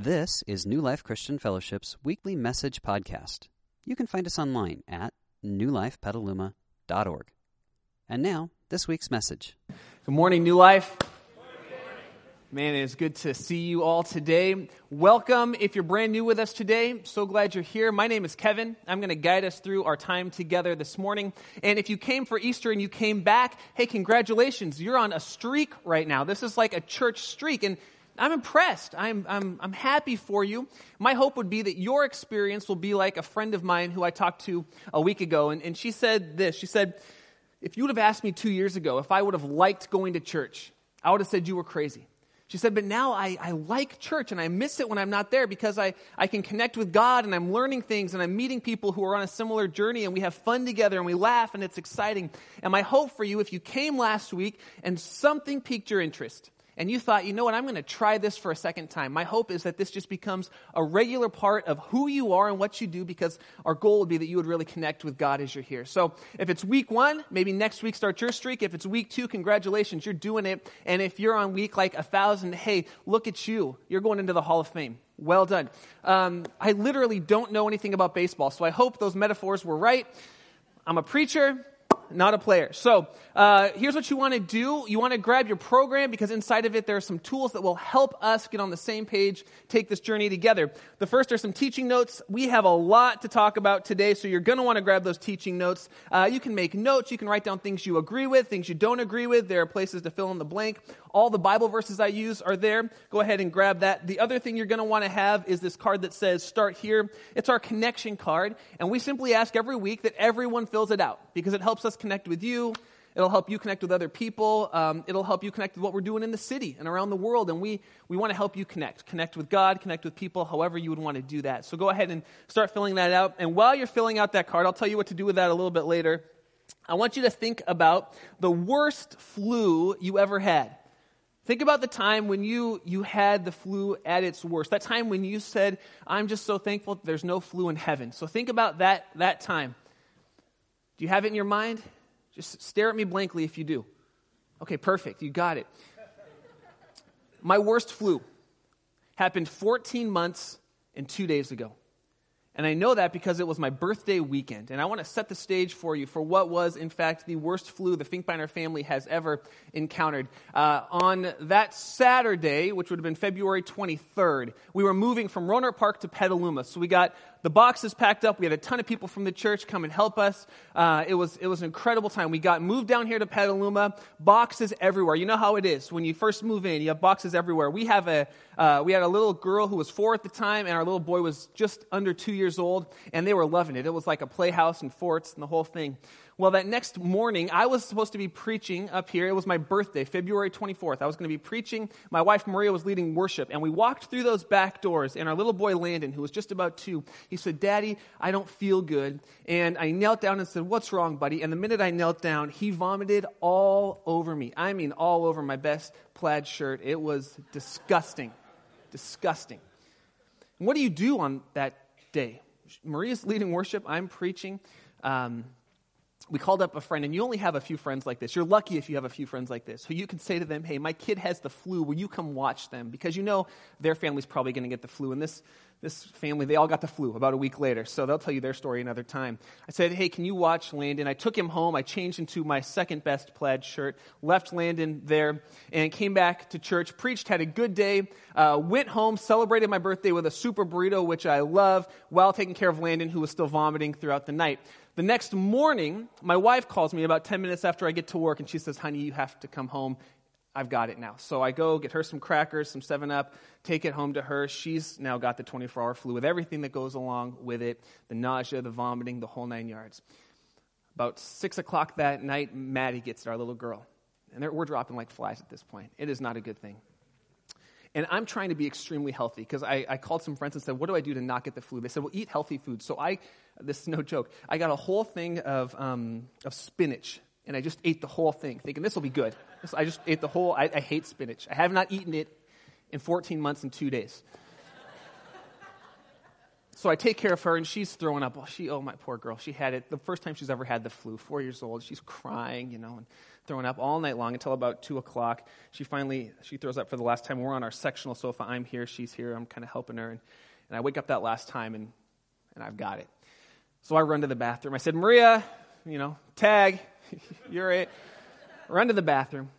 This is New Life Christian Fellowship's weekly message podcast. You can find us online at newlifepetaluma.org. And now, this week's message. Good morning, New Life. Man, it is good to see you all today. Welcome if you're brand new with us today. So glad you're here. My name is Kevin. I'm going to guide us through our time together this morning. And if you came for Easter and you came back, hey, congratulations. You're on a streak right now. This is like a church streak. And I'm impressed. I'm, I'm, I'm happy for you. My hope would be that your experience will be like a friend of mine who I talked to a week ago. And, and she said this She said, If you would have asked me two years ago if I would have liked going to church, I would have said you were crazy. She said, but now I, I like church and I miss it when I'm not there because I, I can connect with God and I'm learning things and I'm meeting people who are on a similar journey and we have fun together and we laugh and it's exciting. And my hope for you, if you came last week and something piqued your interest, and you thought, you know what, I'm going to try this for a second time. My hope is that this just becomes a regular part of who you are and what you do because our goal would be that you would really connect with God as you're here. So if it's week one, maybe next week start your streak. If it's week two, congratulations, you're doing it. And if you're on week like a thousand, hey, look at you. You're going into the Hall of Fame. Well done. Um, I literally don't know anything about baseball, so I hope those metaphors were right. I'm a preacher not a player. So uh, here's what you want to do. You want to grab your program because inside of it there are some tools that will help us get on the same page, take this journey together. The first are some teaching notes. We have a lot to talk about today, so you're going to want to grab those teaching notes. Uh, you can make notes. You can write down things you agree with, things you don't agree with. There are places to fill in the blank. All the Bible verses I use are there. Go ahead and grab that. The other thing you're going to want to have is this card that says Start Here. It's our connection card, and we simply ask every week that everyone fills it out because it helps us connect with you. It'll help you connect with other people. Um, it'll help you connect with what we're doing in the city and around the world. And we, we want to help you connect. Connect with God, connect with people, however you would want to do that. So go ahead and start filling that out. And while you're filling out that card, I'll tell you what to do with that a little bit later. I want you to think about the worst flu you ever had. Think about the time when you, you had the flu at its worst. That time when you said, I'm just so thankful there's no flu in heaven. So think about that, that time. Do you have it in your mind? Just stare at me blankly if you do. Okay, perfect. You got it. My worst flu happened 14 months and two days ago. And I know that because it was my birthday weekend. And I want to set the stage for you for what was, in fact, the worst flu the Finkbeiner family has ever encountered. Uh, on that Saturday, which would have been February 23rd, we were moving from Rohnert Park to Petaluma. So we got the boxes packed up. We had a ton of people from the church come and help us. Uh, it, was, it was an incredible time. We got moved down here to Petaluma, boxes everywhere. You know how it is. When you first move in, you have boxes everywhere. We, have a, uh, we had a little girl who was four at the time, and our little boy was just under two years old, and they were loving it. It was like a playhouse and forts and the whole thing. Well, that next morning, I was supposed to be preaching up here. It was my birthday, February 24th. I was going to be preaching. My wife Maria was leading worship, and we walked through those back doors. And our little boy Landon, who was just about two, he said, Daddy, I don't feel good. And I knelt down and said, What's wrong, buddy? And the minute I knelt down, he vomited all over me. I mean, all over my best plaid shirt. It was disgusting. disgusting. And what do you do on that day? Maria's leading worship. I'm preaching. Um, we called up a friend, and you only have a few friends like this. You're lucky if you have a few friends like this, who you can say to them, Hey, my kid has the flu. Will you come watch them? Because you know their family's probably going to get the flu. And this, this family, they all got the flu about a week later. So they'll tell you their story another time. I said, Hey, can you watch Landon? I took him home. I changed into my second best plaid shirt, left Landon there, and came back to church, preached, had a good day, uh, went home, celebrated my birthday with a super burrito, which I love, while taking care of Landon, who was still vomiting throughout the night. The next morning, my wife calls me about 10 minutes after I get to work and she says, Honey, you have to come home. I've got it now. So I go get her some crackers, some 7 Up, take it home to her. She's now got the 24 hour flu with everything that goes along with it the nausea, the vomiting, the whole nine yards. About 6 o'clock that night, Maddie gets it, our little girl. And we're dropping like flies at this point. It is not a good thing. And I'm trying to be extremely healthy because I, I, called some friends and said, What do I do to not get the flu? They said, Well, eat healthy food. So I, this is no joke, I got a whole thing of, um, of spinach and I just ate the whole thing, thinking this will be good. I just ate the whole, I, I hate spinach. I have not eaten it in 14 months and two days. So I take care of her, and she's throwing up. Oh, she, oh, my poor girl. She had it the first time she's ever had the flu, four years old. She's crying, you know, and throwing up all night long until about 2 o'clock. She finally, she throws up for the last time. We're on our sectional sofa. I'm here, she's here. I'm kind of helping her. And, and I wake up that last time and, and I've got it. So I run to the bathroom. I said, Maria, you know, tag, you're it. Run to the bathroom,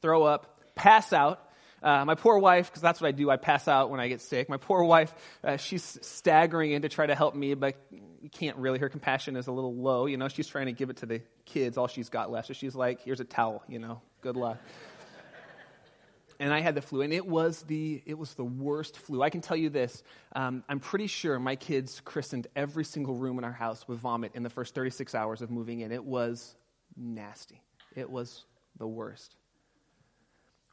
throw up, pass out. Uh, my poor wife, because that's what I do, I pass out when I get sick. My poor wife, uh, she's staggering in to try to help me, but you can't really. Her compassion is a little low. You know, she's trying to give it to the kids, all she's got left. So she's like, here's a towel, you know, good luck. and I had the flu, and it was the, it was the worst flu. I can tell you this um, I'm pretty sure my kids christened every single room in our house with vomit in the first 36 hours of moving in. It was nasty, it was the worst.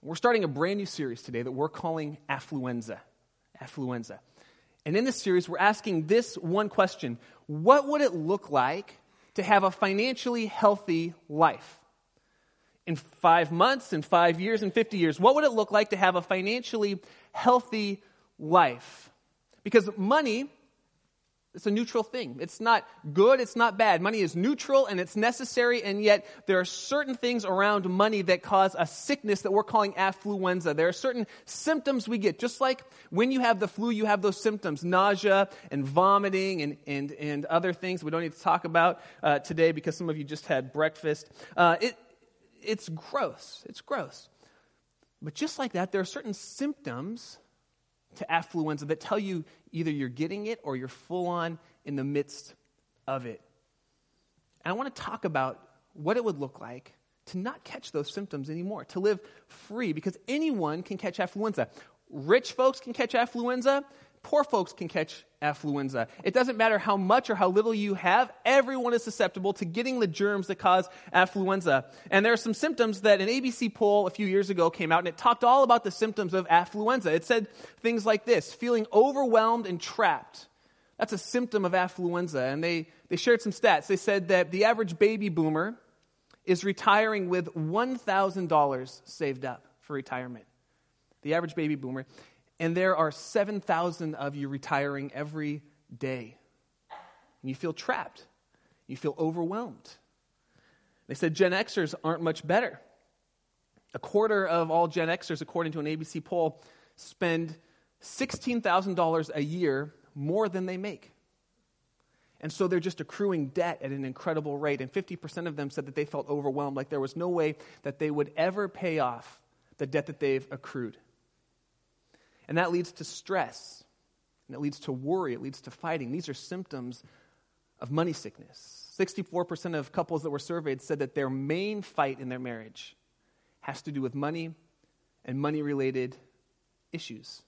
We're starting a brand new series today that we're calling Affluenza. Affluenza. And in this series, we're asking this one question What would it look like to have a financially healthy life? In five months, in five years, in 50 years, what would it look like to have a financially healthy life? Because money it's a neutral thing. It's not good, it's not bad. Money is neutral and it's necessary, and yet there are certain things around money that cause a sickness that we're calling affluenza. There are certain symptoms we get. Just like when you have the flu, you have those symptoms nausea and vomiting and, and, and other things we don't need to talk about uh, today because some of you just had breakfast. Uh, it, it's gross. It's gross. But just like that, there are certain symptoms to affluenza that tell you either you're getting it or you're full on in the midst of it. And I want to talk about what it would look like to not catch those symptoms anymore, to live free, because anyone can catch affluenza. Rich folks can catch affluenza, Poor folks can catch affluenza. It doesn't matter how much or how little you have, everyone is susceptible to getting the germs that cause affluenza. And there are some symptoms that an ABC poll a few years ago came out and it talked all about the symptoms of affluenza. It said things like this feeling overwhelmed and trapped. That's a symptom of affluenza. And they, they shared some stats. They said that the average baby boomer is retiring with $1,000 saved up for retirement. The average baby boomer and there are 7,000 of you retiring every day. And you feel trapped. You feel overwhelmed. They said Gen Xers aren't much better. A quarter of all Gen Xers, according to an ABC poll, spend $16,000 a year more than they make. And so they're just accruing debt at an incredible rate. And 50% of them said that they felt overwhelmed, like there was no way that they would ever pay off the debt that they've accrued. And that leads to stress. And it leads to worry. It leads to fighting. These are symptoms of money sickness. 64% of couples that were surveyed said that their main fight in their marriage has to do with money and money related issues.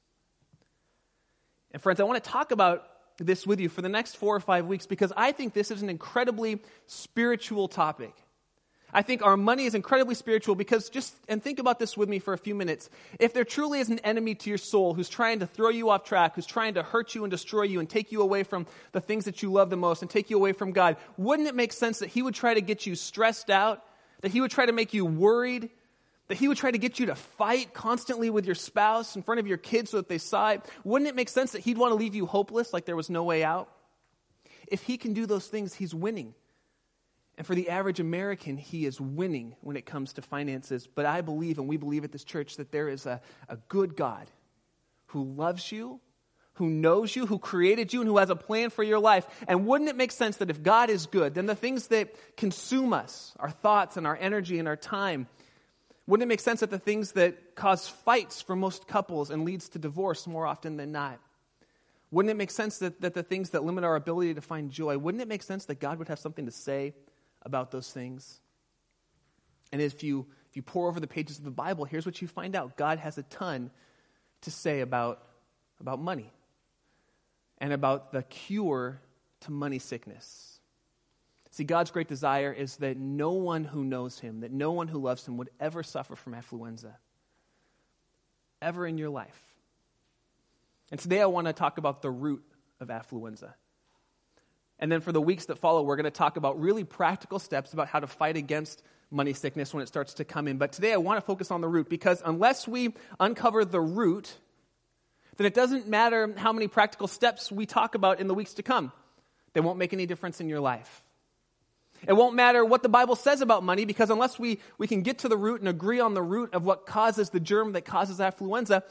And, friends, I want to talk about this with you for the next four or five weeks because I think this is an incredibly spiritual topic. I think our money is incredibly spiritual because just, and think about this with me for a few minutes. If there truly is an enemy to your soul who's trying to throw you off track, who's trying to hurt you and destroy you and take you away from the things that you love the most and take you away from God, wouldn't it make sense that he would try to get you stressed out? That he would try to make you worried? That he would try to get you to fight constantly with your spouse in front of your kids so that they saw it? Wouldn't it make sense that he'd want to leave you hopeless like there was no way out? If he can do those things, he's winning. And for the average American, he is winning when it comes to finances. But I believe, and we believe at this church, that there is a, a good God who loves you, who knows you, who created you, and who has a plan for your life. And wouldn't it make sense that if God is good, then the things that consume us, our thoughts and our energy and our time, wouldn't it make sense that the things that cause fights for most couples and leads to divorce more often than not? Wouldn't it make sense that, that the things that limit our ability to find joy, wouldn't it make sense that God would have something to say about those things. And if you, if you pore over the pages of the Bible, here's what you find out God has a ton to say about, about money and about the cure to money sickness. See, God's great desire is that no one who knows Him, that no one who loves Him would ever suffer from affluenza, ever in your life. And today I want to talk about the root of affluenza. And then for the weeks that follow, we're going to talk about really practical steps about how to fight against money sickness when it starts to come in. But today I want to focus on the root because unless we uncover the root, then it doesn't matter how many practical steps we talk about in the weeks to come. They won't make any difference in your life. It won't matter what the Bible says about money because unless we, we can get to the root and agree on the root of what causes the germ that causes affluenza,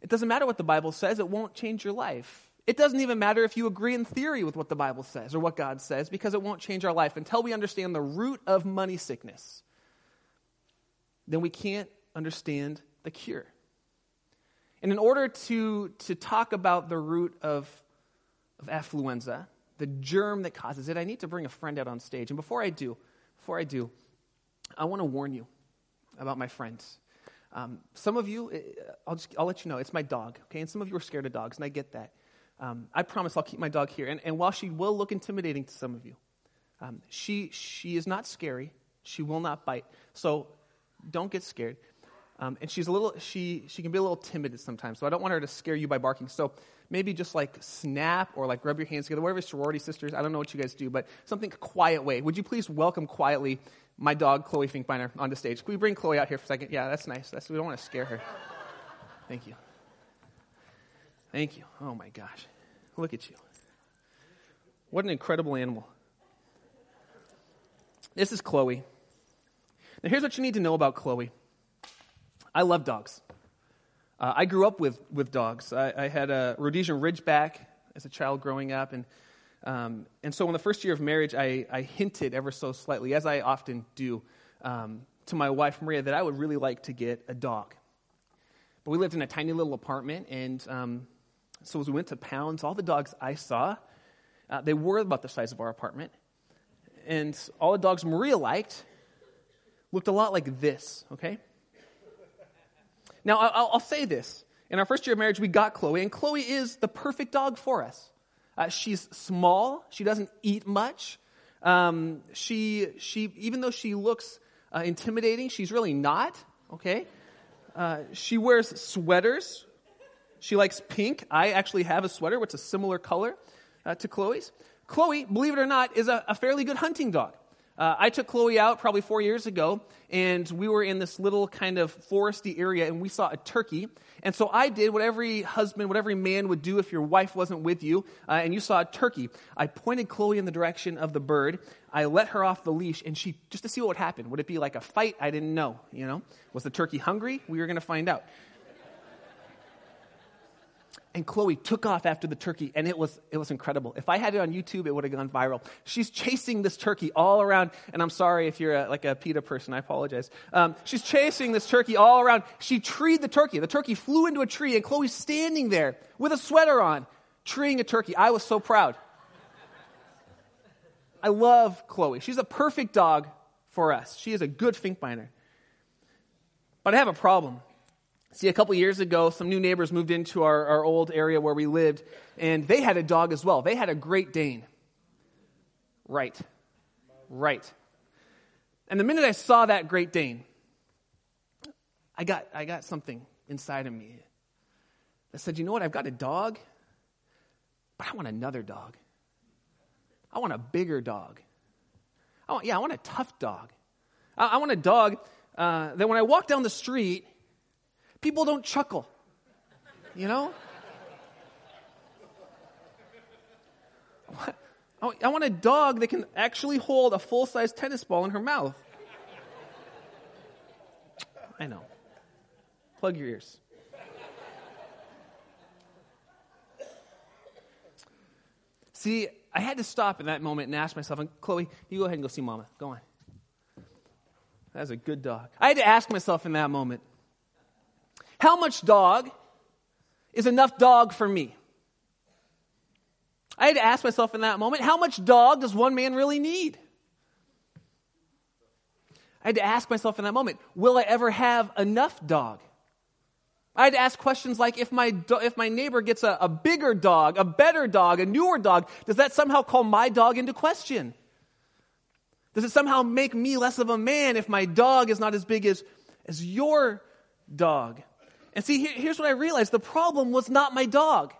it doesn't matter what the Bible says, it won't change your life. It doesn't even matter if you agree in theory with what the Bible says or what God says because it won't change our life until we understand the root of money sickness. Then we can't understand the cure. And in order to, to talk about the root of, of affluenza, the germ that causes it, I need to bring a friend out on stage. And before I do, before I do, I want to warn you about my friends. Um, some of you, eh, I'll, just, I'll let you know, it's my dog, okay? And some of you are scared of dogs, and I get that. Um, I promise I'll keep my dog here. And, and, while she will look intimidating to some of you, um, she, she is not scary. She will not bite. So don't get scared. Um, and she's a little, she, she can be a little timid sometimes. So I don't want her to scare you by barking. So maybe just like snap or like rub your hands together, whatever sorority sisters. I don't know what you guys do, but something quiet way. Would you please welcome quietly my dog, Chloe Finkbeiner, onto stage? Can we bring Chloe out here for a second? Yeah, that's nice. That's, we don't want to scare her. Thank you. Thank you. Oh my gosh. Look at you. What an incredible animal. This is Chloe. Now, here's what you need to know about Chloe I love dogs. Uh, I grew up with, with dogs. I, I, had a Rhodesian Ridgeback as a child growing up. And, um, and so, in the first year of marriage, I, I hinted ever so slightly, as I often do, um, to my wife, Maria, that I would really like to get a dog. But we lived in a tiny little apartment, and um, so as we went to pounds, all the dogs I saw, uh, they were about the size of our apartment. And all the dogs Maria liked looked a lot like this, okay? Now, I'll, I'll, say this. In our first year of marriage, we got Chloe, and Chloe is the perfect dog for us. Uh, she's small. She doesn't eat much. Um, she, she, even though she looks uh, intimidating, she's really not, okay? Uh, she wears sweaters. She likes pink. I actually have a sweater which is a similar color uh, to Chloe's. Chloe, believe it or not, is a, a fairly good hunting dog. Uh, I took Chloe out probably four years ago, and we were in this little kind of foresty area, and we saw a turkey. And so I did what every husband, what every man would do if your wife wasn't with you, uh, and you saw a turkey. I pointed Chloe in the direction of the bird. I let her off the leash, and she just to see what would happen. Would it be like a fight? I didn't know. You know, was the turkey hungry? We were going to find out and Chloe took off after the turkey, and it was, it was incredible. If I had it on YouTube, it would have gone viral. She's chasing this turkey all around, and I'm sorry if you're a, like a PETA person, I apologize. Um, she's chasing this turkey all around. She treed the turkey. The turkey flew into a tree, and Chloe's standing there with a sweater on, treeing a turkey. I was so proud. I love Chloe. She's a perfect dog for us. She is a good Finkbeiner. But I have a problem. See, a couple years ago, some new neighbors moved into our, our old area where we lived, and they had a dog as well. They had a Great Dane. Right. Right. And the minute I saw that Great Dane, I got, I got something inside of me that said, you know what? I've got a dog, but I want another dog. I want a bigger dog. I want, yeah, I want a tough dog. I, I want a dog uh, that when I walk down the street, people don't chuckle. You know? I want a dog that can actually hold a full size tennis ball in her mouth. I know. Plug your ears. See, I had to stop in that moment and ask myself, and Chloe, you go ahead and go see mama. Go on. That's a good dog. I had to ask myself in that moment, how much dog is enough dog for me? I had to ask myself in that moment, how much dog does one man really need? I had to ask myself in that moment, will I ever have enough dog? I had to ask questions like if my, do- if my neighbor gets a, a bigger dog, a better dog, a newer dog, does that somehow call my dog into question? Does it somehow make me less of a man if my dog is not as big as, as your dog? And see, here, here's what I realized the problem was not my dog.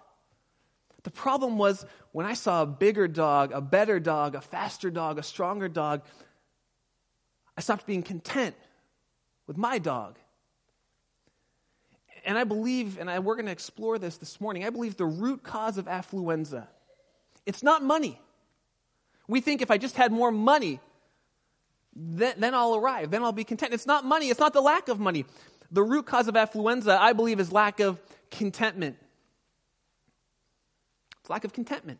The problem was when I saw a bigger dog, a better dog, a faster dog, a stronger dog, I stopped being content with my dog. And I believe, and I, we're going to explore this this morning, I believe the root cause of affluenza, it's not money. We think if I just had more money, then, then I'll arrive, then I'll be content. It's not money, it's not the lack of money. The root cause of affluenza, I believe, is lack of contentment. It's lack of contentment.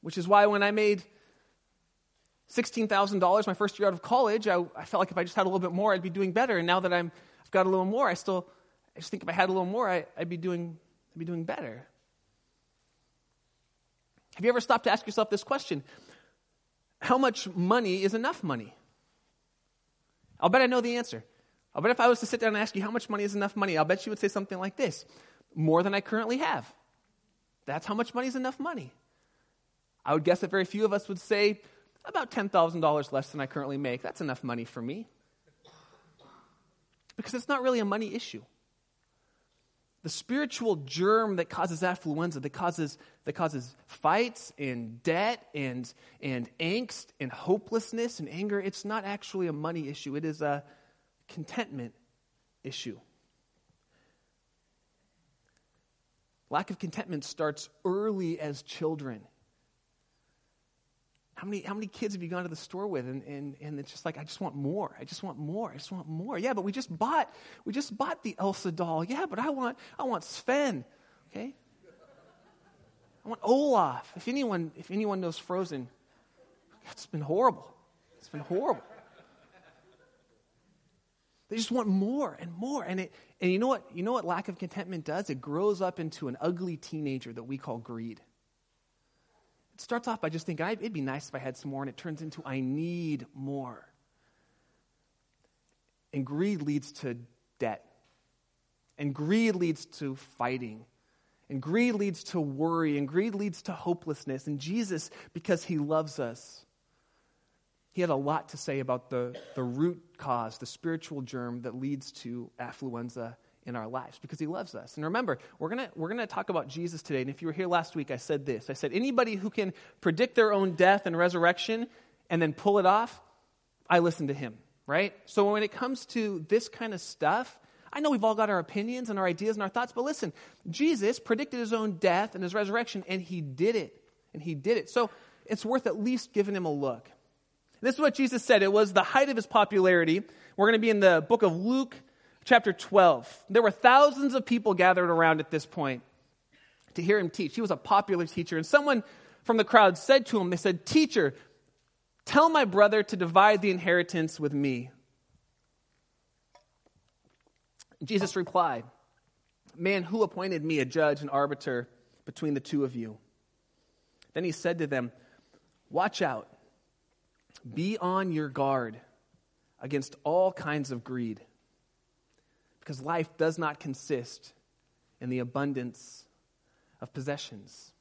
Which is why when I made $16,000 my first year out of college, I, I, felt like if I just had a little bit more, I'd be doing better. And now that I'm, I've got a little more, I still, I just think if I had a little more, I, I'd, be doing, I'd be doing better. Have you ever stopped to ask yourself this question? How much money is enough money? I'll bet I know the answer. I'll bet if I was to sit down and ask you how much money is enough money, I'll bet you would say something like this more than I currently have. That's how much money is enough money. I would guess that very few of us would say about $10,000 less than I currently make. That's enough money for me. Because it's not really a money issue. The spiritual germ that causes affluenza, that causes, that causes fights and debt and, and angst and hopelessness and anger, it's not actually a money issue. It is a contentment issue. Lack of contentment starts early as children. How many, how many kids have you gone to the store with and, and, and it's just like, I just want more. I just want more. I just want more. Yeah, but we just bought, we just bought the Elsa doll. Yeah, but I want, I want Sven. Okay? I want Olaf. If anyone, if anyone knows Frozen, it's been horrible. It's been horrible. They just want more and more. And, it, and you, know what, you know what lack of contentment does? It grows up into an ugly teenager that we call greed. Starts off by just thinking, it'd be nice if I had some more, and it turns into, I need more. And greed leads to debt. And greed leads to fighting. And greed leads to worry. And greed leads to hopelessness. And Jesus, because he loves us, he had a lot to say about the, the root cause, the spiritual germ that leads to affluenza in our lives because he loves us. And remember, we're going we're going to talk about Jesus today. And if you were here last week, I said this I said, anybody who can predict their own death and resurrection and then pull it off, I listen to him, right? So when it comes to this kind of stuff, I know we've all got our opinions and our ideas and our thoughts, but listen, Jesus predicted his own death and his resurrection, and he did it. And he did it. So it's worth at least giving him a look. This is what Jesus said. It was the height of his popularity. We're going to be in the book of Luke, chapter 12. There were thousands of people gathered around at this point to hear him teach. He was a popular teacher. And someone from the crowd said to him, They said, Teacher, tell my brother to divide the inheritance with me. Jesus replied, Man, who appointed me a judge and arbiter between the two of you? Then he said to them, Watch out, be on your guard against all kinds of greed because life does not consist in the abundance of possessions.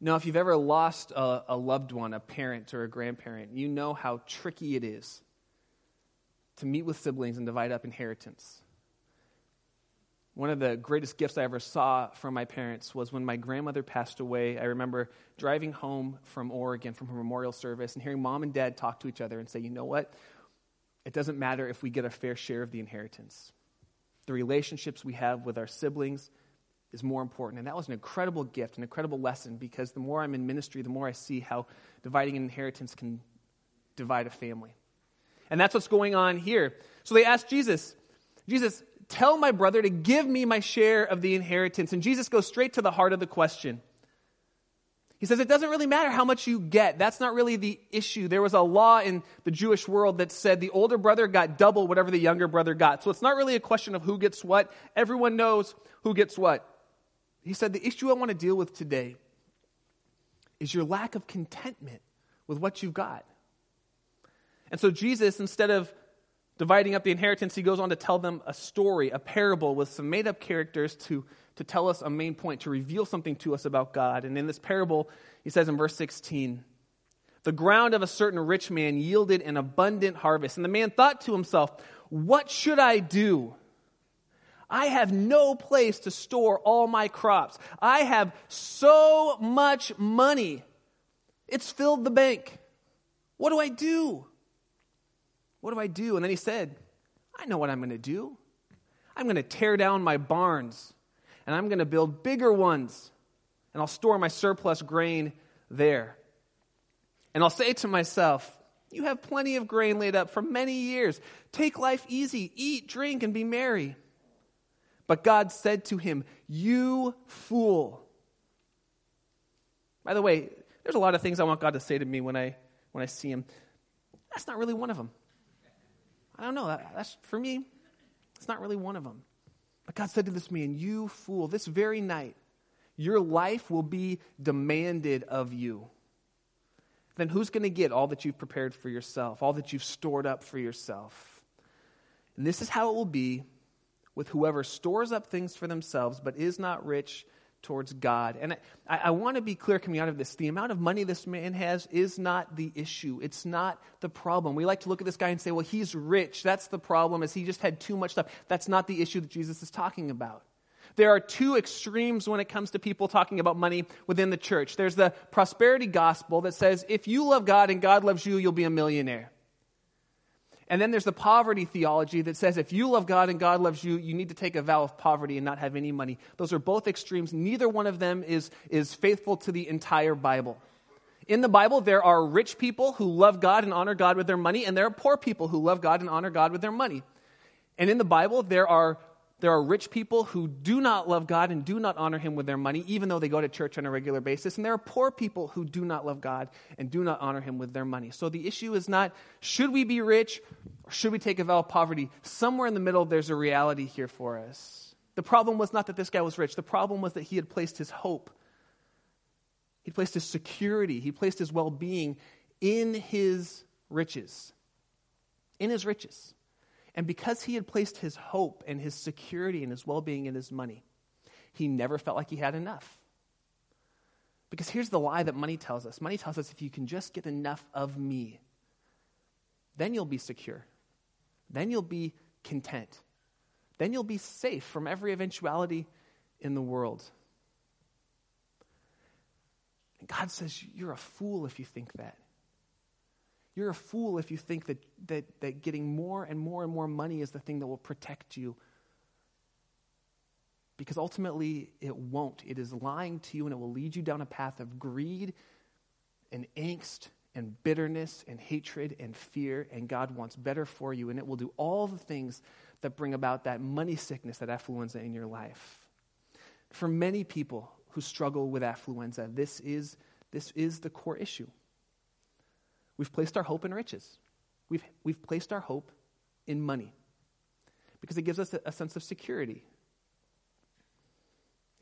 Now, if you've ever lost a, a, loved one, a parent or a grandparent, you know how tricky it is to meet with siblings and divide up inheritance. One of the greatest gifts I ever saw from my parents was when my grandmother passed away. I remember driving home from Oregon from her memorial service and hearing mom and dad talk to each other and say, you know what? It doesn't matter if we get a fair share of the inheritance the relationships we have with our siblings is more important. And that was an incredible gift, an incredible lesson, because the more I'm in ministry, the more I see how dividing an inheritance can divide a family. And that's what's going on here. So they asked Jesus, Jesus, tell my brother to give me my share of the inheritance. And Jesus goes straight to the heart of the question. He says it doesn't really matter how much you get. That's not really the issue. There was a law in the Jewish world that said the older brother got double whatever the younger brother got. So it's not really a question of who gets what. Everyone knows who gets what. He said the issue I want to deal with today is your lack of contentment with what you've got. And so Jesus, instead of dividing up the inheritance, he goes on to tell them a story, a parable with some made up characters to to tell us a main point, to reveal something to us about God. And in this parable, he says in verse 16, the ground of a certain rich man yielded an abundant harvest. And the man thought to himself, What should I do? I have no place to store all my crops. I have so much money. It's filled the bank. What do I do? What do I do? And then he said, I know what I'm going to do. I'm going to tear down my barns and I'm going to build bigger ones, and I'll store my surplus grain there. And I'll say to myself, You have plenty of grain laid up for many years. Take life easy, eat, drink, and be merry. But God said to him, You fool. By the way, there's a lot of things I want God to say to me when I, when I see him. That's not really one of them. I don't know. That's for me, it's not really one of them. But God said to this man, You fool, this very night, your life will be demanded of you. Then who's going to get all that you've prepared for yourself, all that you've stored up for yourself? And this is how it will be with whoever stores up things for themselves but is not rich towards God. And I, I want to be clear coming out of this the amount of money this man has is not the issue, it's not the problem. We like to look at this guy and say, well, he's rich. That's the problem, is he just had too much stuff. That's not the issue that Jesus is talking about. There are two extremes when it comes to people talking about money within the church. There's the prosperity gospel that says, if you love God and God loves you, you'll be a millionaire. And then there's the poverty theology that says if you love God and God loves you, you need to take a vow of poverty and not have any money. Those are both extremes. Neither one of them is, is faithful to the entire Bible. In the Bible, there are rich people who love God and honor God with their money, and there are poor people who love God and honor God with their money. And in the Bible, there are there are rich people who do not love God and do not honor Him with their money, even though they go to church on a regular basis. And there are poor people who do not love God and do not honor Him with their money. So the issue is not should we be rich or should we take a vow of poverty? Somewhere in the middle, there's a reality here for us. The problem was not that this guy was rich, the problem was that he had placed his hope, he placed his security, he placed his well being in his riches. In his riches. And because he had placed his hope and his security and his well being in his money, he never felt like he had enough. Because here's the lie that money tells us money tells us if you can just get enough of me, then you'll be secure. Then you'll be content. Then you'll be safe from every eventuality in the world. And God says, You're a fool if you think that. You're a fool if you think that, that, that getting more and more and more money is the thing that will protect you. Because ultimately, it won't. It is lying to you and it will lead you down a path of greed and angst and bitterness and hatred and fear. And God wants better for you. And it will do all the things that bring about that money sickness, that affluenza in your life. For many people who struggle with affluenza, this is, this is the core issue. We've placed our hope in riches. We've, we've placed our hope in money because it gives us a, a sense of security,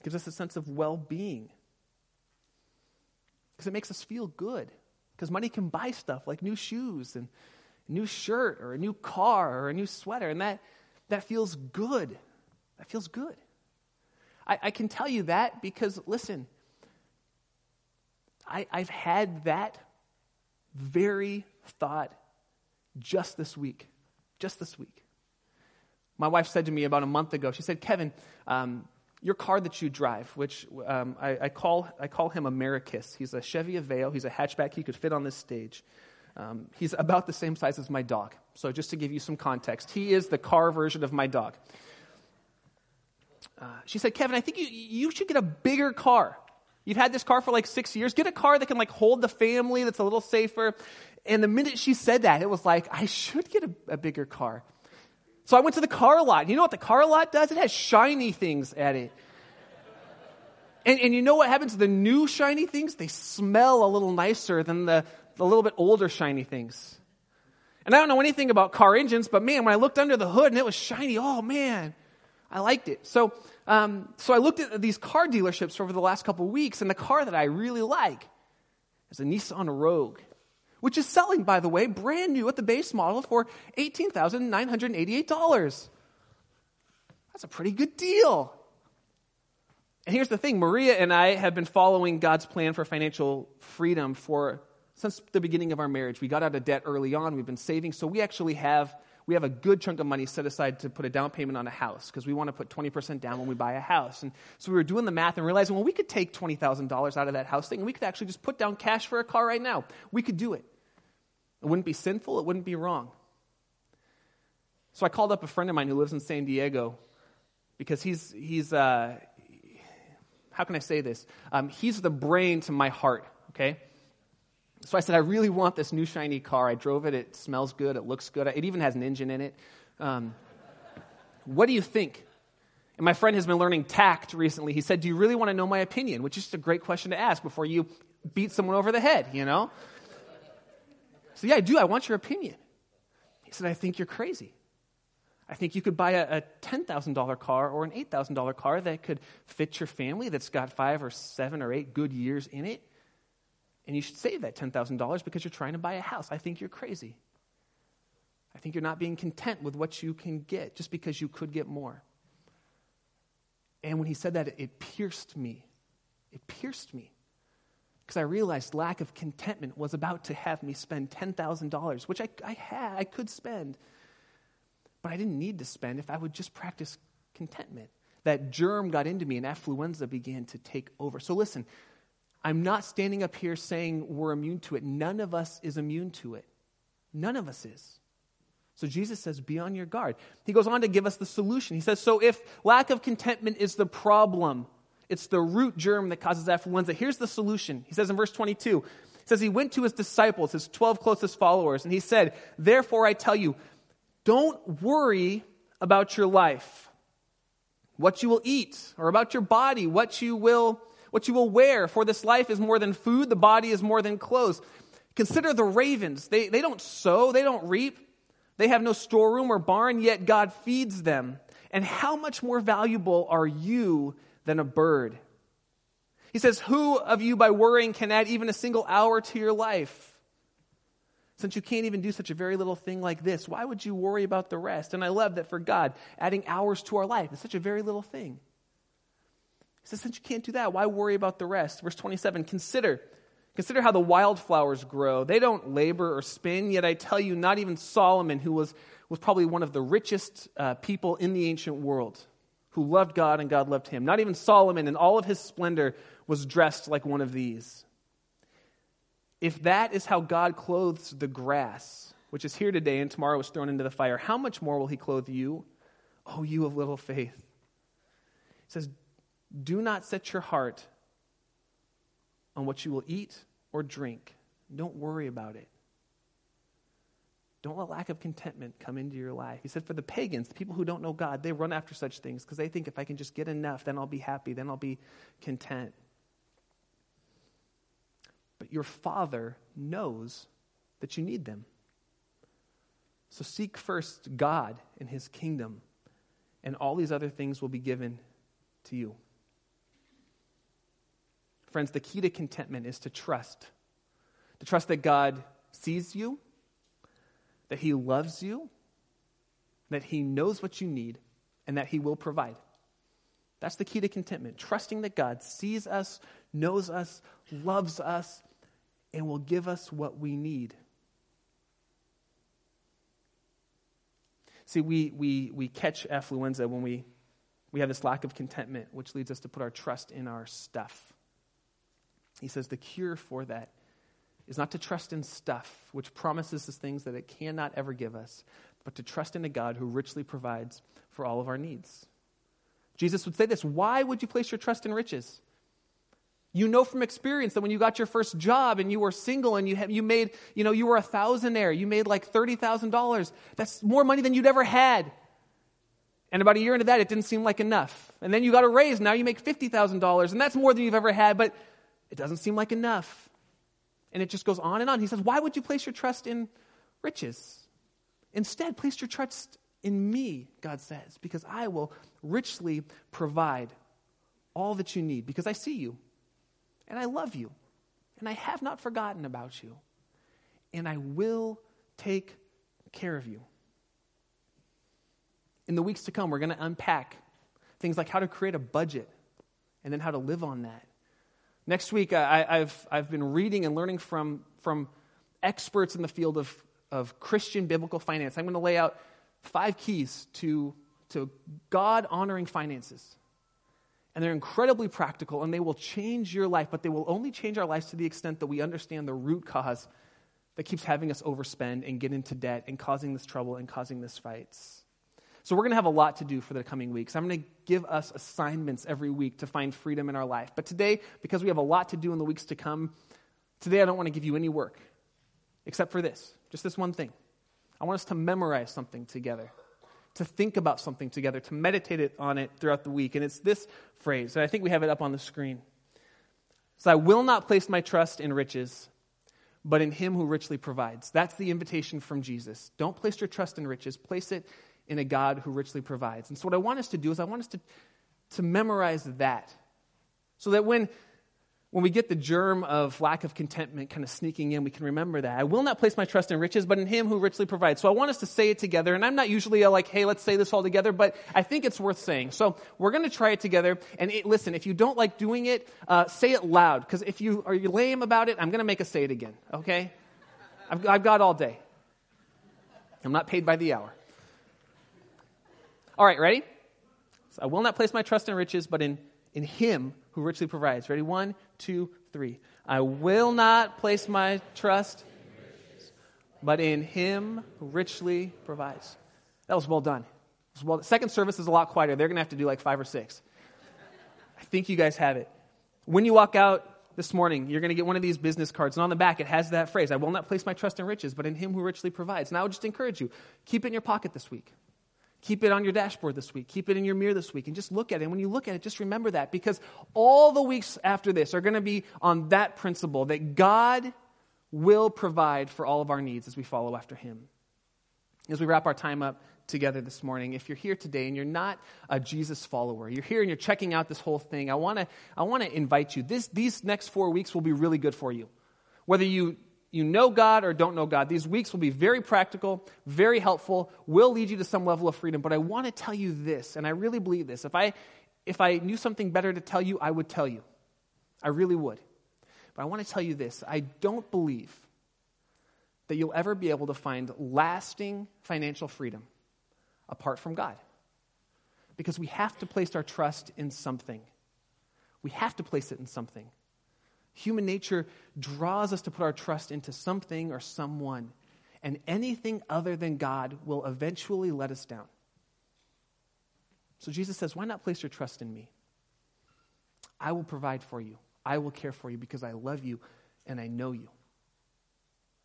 it gives us a sense of well being, because it makes us feel good. Because money can buy stuff like new shoes and a new shirt or a new car or a new sweater, and that, that feels good. That feels good. I, I can tell you that because, listen, I, I've had that very thought just this week. Just this week. My wife said to me about a month ago, she said, Kevin, um, your car that you drive, which um, I, I, call, I call him Americus. He's a Chevy Aveo. He's a hatchback. He could fit on this stage. Um, he's about the same size as my dog. So, just to give you some context, he is the car version of my dog. Uh, she said, Kevin, I think you, you should get a bigger car. You've had this car for like six years. Get a car that can like hold the family, that's a little safer. And the minute she said that, it was like, I should get a, a bigger car. So I went to the car lot. You know what the car lot does? It has shiny things at it. And, and you know what happens to the new shiny things? They smell a little nicer than the, the little bit older shiny things. And I don't know anything about car engines, but man, when I looked under the hood and it was shiny, oh man, I liked it. So um, so I looked at these car dealerships over the last couple weeks, and the car that I really like is a Nissan Rogue, which is selling, by the way, brand new at the base model for $18,988. That's a pretty good deal. And here's the thing Maria and I have been following God's plan for financial freedom for since the beginning of our marriage. We got out of debt early on, we've been saving, so we actually have we have a good chunk of money set aside to put a down payment on a house because we want to put 20% down when we buy a house. And so we were doing the math and realizing, well, we could take $20,000 out of that house thing and we could actually just put down cash for a car right now. We could do it. It wouldn't be sinful, it wouldn't be wrong. So I called up a friend of mine who lives in San Diego because he's, he's uh, how can I say this? Um, he's the brain to my heart okay? So I said, I really want this new shiny car. I drove it. It smells good. It looks good. It even has an engine in it. Um, what do you think? And my friend has been learning tact recently. He said, Do you really want to know my opinion? Which is just a great question to ask before you beat someone over the head, you know? So, yeah, I do. I want your opinion. He said, I think you're crazy. I think you could buy a, a $10,000 car or an $8,000 car that could fit your family, that's got five or seven or eight good years in it. And you should save that $10,000 because you're trying to buy a house. I think you're crazy. I think you're not being content with what you can get just because you could get more. And when he said that, it pierced me. It pierced me. Because I realized lack of contentment was about to have me spend $10,000, which I, I had, I could spend. But I didn't need to spend if I would just practice contentment. That germ got into me and affluenza began to take over. So listen, I'm not standing up here saying we're immune to it. None of us is immune to it. None of us is. So Jesus says, be on your guard. He goes on to give us the solution. He says, so if lack of contentment is the problem, it's the root germ that causes affluenza. Here's the solution. He says in verse 22, he says, He went to his disciples, his 12 closest followers, and he said, Therefore I tell you, don't worry about your life, what you will eat, or about your body, what you will, what you will wear. For this life is more than food, the body is more than clothes. Consider the ravens. They, they don't sow, they don't reap, they have no storeroom or barn, yet God feeds them. And how much more valuable are you than a bird? He says, Who of you by worrying can add even a single hour to your life? Since you can't even do such a very little thing like this, why would you worry about the rest? And I love that for God, adding hours to our life is such a very little thing. He says, since you can't do that, why worry about the rest? Verse 27 Consider Consider how the wildflowers grow. They don't labor or spin, yet I tell you, not even Solomon, who was, was probably one of the richest uh, people in the ancient world, who loved God and God loved him, not even Solomon in all of his splendor was dressed like one of these. If that is how God clothes the grass, which is here today and tomorrow is thrown into the fire, how much more will he clothe you? Oh, you of little faith. He says, Do not set your heart on what you will eat or drink. Don't worry about it. Don't let lack of contentment come into your life. He said, for the pagans, the people who don't know God, they run after such things because they think if I can just get enough, then I'll be happy, then I'll be content. But your Father knows that you need them. So seek first God and His kingdom, and all these other things will be given to you. Friends, the key to contentment is to trust. To trust that God sees you, that He loves you, that He knows what you need, and that He will provide. That's the key to contentment. Trusting that God sees us, knows us, loves us, and will give us what we need. See, we, we, we catch affluenza when we, we have this lack of contentment, which leads us to put our trust in our stuff. He says the cure for that is not to trust in stuff, which promises us things that it cannot ever give us, but to trust in a God who richly provides for all of our needs. Jesus would say this Why would you place your trust in riches? You know from experience that when you got your first job and you were single and you, had, you made, you know, you were a thousandaire, you made like $30,000. That's more money than you'd ever had. And about a year into that, it didn't seem like enough. And then you got a raise, now you make $50,000, and that's more than you've ever had, but it doesn't seem like enough. And it just goes on and on. He says, Why would you place your trust in riches? Instead, place your trust in me, God says, because I will richly provide all that you need, because I see you, and I love you, and I have not forgotten about you, and I will take care of you. In the weeks to come, we're going to unpack things like how to create a budget and then how to live on that Next week, I, have I've been reading and learning from, from experts in the field of, of Christian biblical finance. I'm going to lay out five keys to, to God honoring finances. And they're incredibly practical and they will change your life, but they will only change our lives to the extent that we understand the root cause that keeps having us overspend and get into debt and causing this trouble and causing this fights. So, we're going to have a lot to do for the coming weeks. I'm going to give us assignments every week to find freedom in our life. But today, because we have a lot to do in the weeks to come, Today, I don't want to give you any work except for this just this one thing. I want us to memorize something together, to think about something together, to meditate on it throughout the week. And it's this phrase, and I think we have it up on the screen. So I will not place my trust in riches, but in him who richly provides. That's the invitation from Jesus. Don't place your trust in riches, place it in a God who richly provides. And so, what I want us to do is, I want us to, to memorize that so that when when we get the germ of lack of contentment kind of sneaking in, we can remember that. I will not place my trust in riches, but in him who richly provides. So I want us to say it together. And I'm not usually a like, hey, let's say this all together, but I think it's worth saying. So we're going to try it together. And it, listen, if you don't like doing it, uh, say it loud. Because if you are you lame about it, I'm going to make us say it again. Okay? I've, I've got all day. I'm not paid by the hour. All right, ready? So I will not place my trust in riches, but in, in him who richly provides. Ready? One, two, three. I will not place my trust, but in him who richly provides. That was well done. Was well, second service is a lot quieter. They're going to have to do like five or six. I think you guys have it. When you walk out this morning, you're going to get one of these business cards, and on the back it has that phrase I will not place my trust in riches, but in him who richly provides. And I would just encourage you keep it in your pocket this week. Keep it on your dashboard this week. Keep it in your mirror this week and just look at it. And when you look at it, just remember that because all the weeks after this are going to be on that principle that God will provide for all of our needs as we follow after Him. As we wrap our time up together this morning, if you're here today and you're not a Jesus follower, you're here and you're checking out this whole thing, I want to I wanna invite you. This, these next four weeks will be really good for you. Whether you you know God or don't know God. These weeks will be very practical, very helpful, will lead you to some level of freedom. But I want to tell you this, and I really believe this. If I, if I knew something better to tell you, I would tell you. I really would. But I want to tell you this I don't believe that you'll ever be able to find lasting financial freedom apart from God. Because we have to place our trust in something. We have to place it in something. Human nature draws us to put our trust into something or someone, and anything other than God will eventually let us down. So Jesus says, Why not place your trust in me? I will provide for you, I will care for you because I love you and I know you.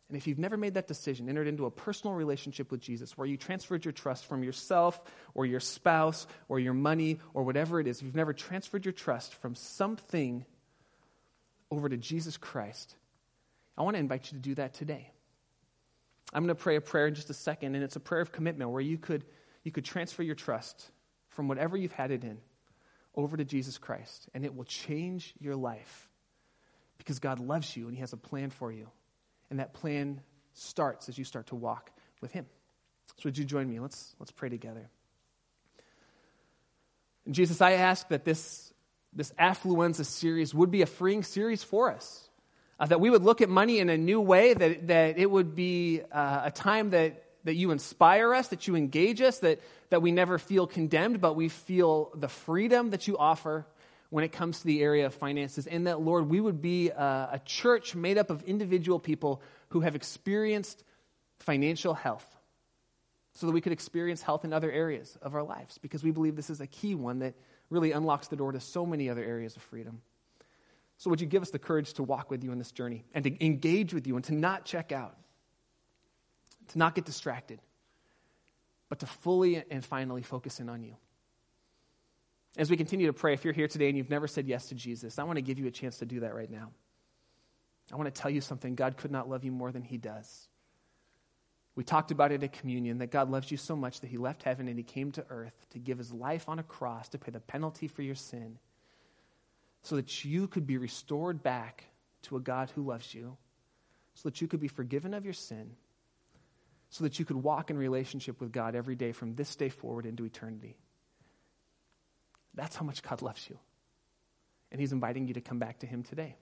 And if you've never made that decision, entered into a personal relationship with Jesus where you transferred your trust from yourself or your spouse or your money or whatever it is, if you've never transferred your trust from something over to Jesus Christ, I want to invite you to do that today. I'm going to pray a prayer in just a second, and it's a prayer of commitment where you could, you could transfer your trust from whatever you've had it in over to Jesus Christ, and it will change your life because God loves you and He has a plan for you. And that plan starts as you start to walk with Him. So, would you join me? Let's, let's pray together. And Jesus, I ask that this this affluenza series would be a freeing series for us. Uh, that we would look at money in a new way, that, that it would be uh, a time that, that you inspire us, that you engage us, that, that we never feel condemned, but we feel the freedom that you offer when it comes to the area of finances. And that, Lord, we would be a, a church made up of individual people who have experienced financial health so that we could experience health in other areas of our lives because we believe this is a key one that really unlocks the door to so many other areas of freedom. So, would you give us the courage to walk with you in this journey and to engage with you and to not check out, to not get distracted, but to fully and finally focus in on you? As we continue to pray, if you're here today and you've never said yes to Jesus, I want to give you a chance to do that right now. I want to tell you something God could not love you more than He does. We talked about it at communion that God loves you so much that he left heaven and he came to earth to give his life on a cross to pay the penalty for your sin so that you could be restored back to a God who loves you, so that you could be forgiven of your sin, so that you could walk in relationship with God every day from this day forward into eternity. That's how much God loves you. And he's inviting you to come back to him today.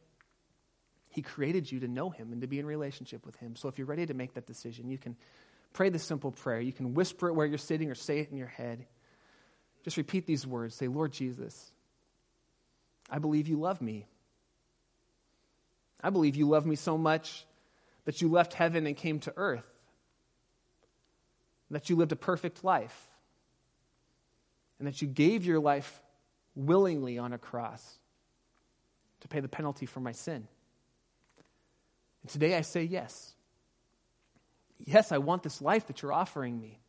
He created you to know Him and to be in relationship with Him. So if you're ready to make that decision, you can pray this simple prayer. You can whisper it where you're sitting or say it in your head. Just repeat these words. Say, Lord Jesus, I believe you love me. I believe you love me so much that you left heaven and came to earth, that you lived a perfect life, and that you gave your life willingly on a cross to pay the penalty for my sin. Today I say yes. Yes, I want this life that you're offering me.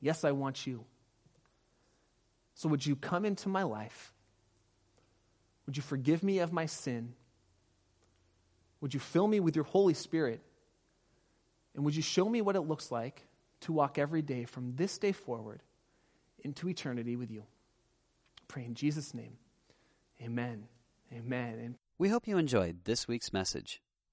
Yes, I want you. So would you come into my life? Would you forgive me of my sin? Would you fill me with your Holy Spirit? And would you show me what it looks like to walk every day from this day forward into eternity with you? pray in Jesus' name. Amen. Amen. And We hope you enjoyed this week's message.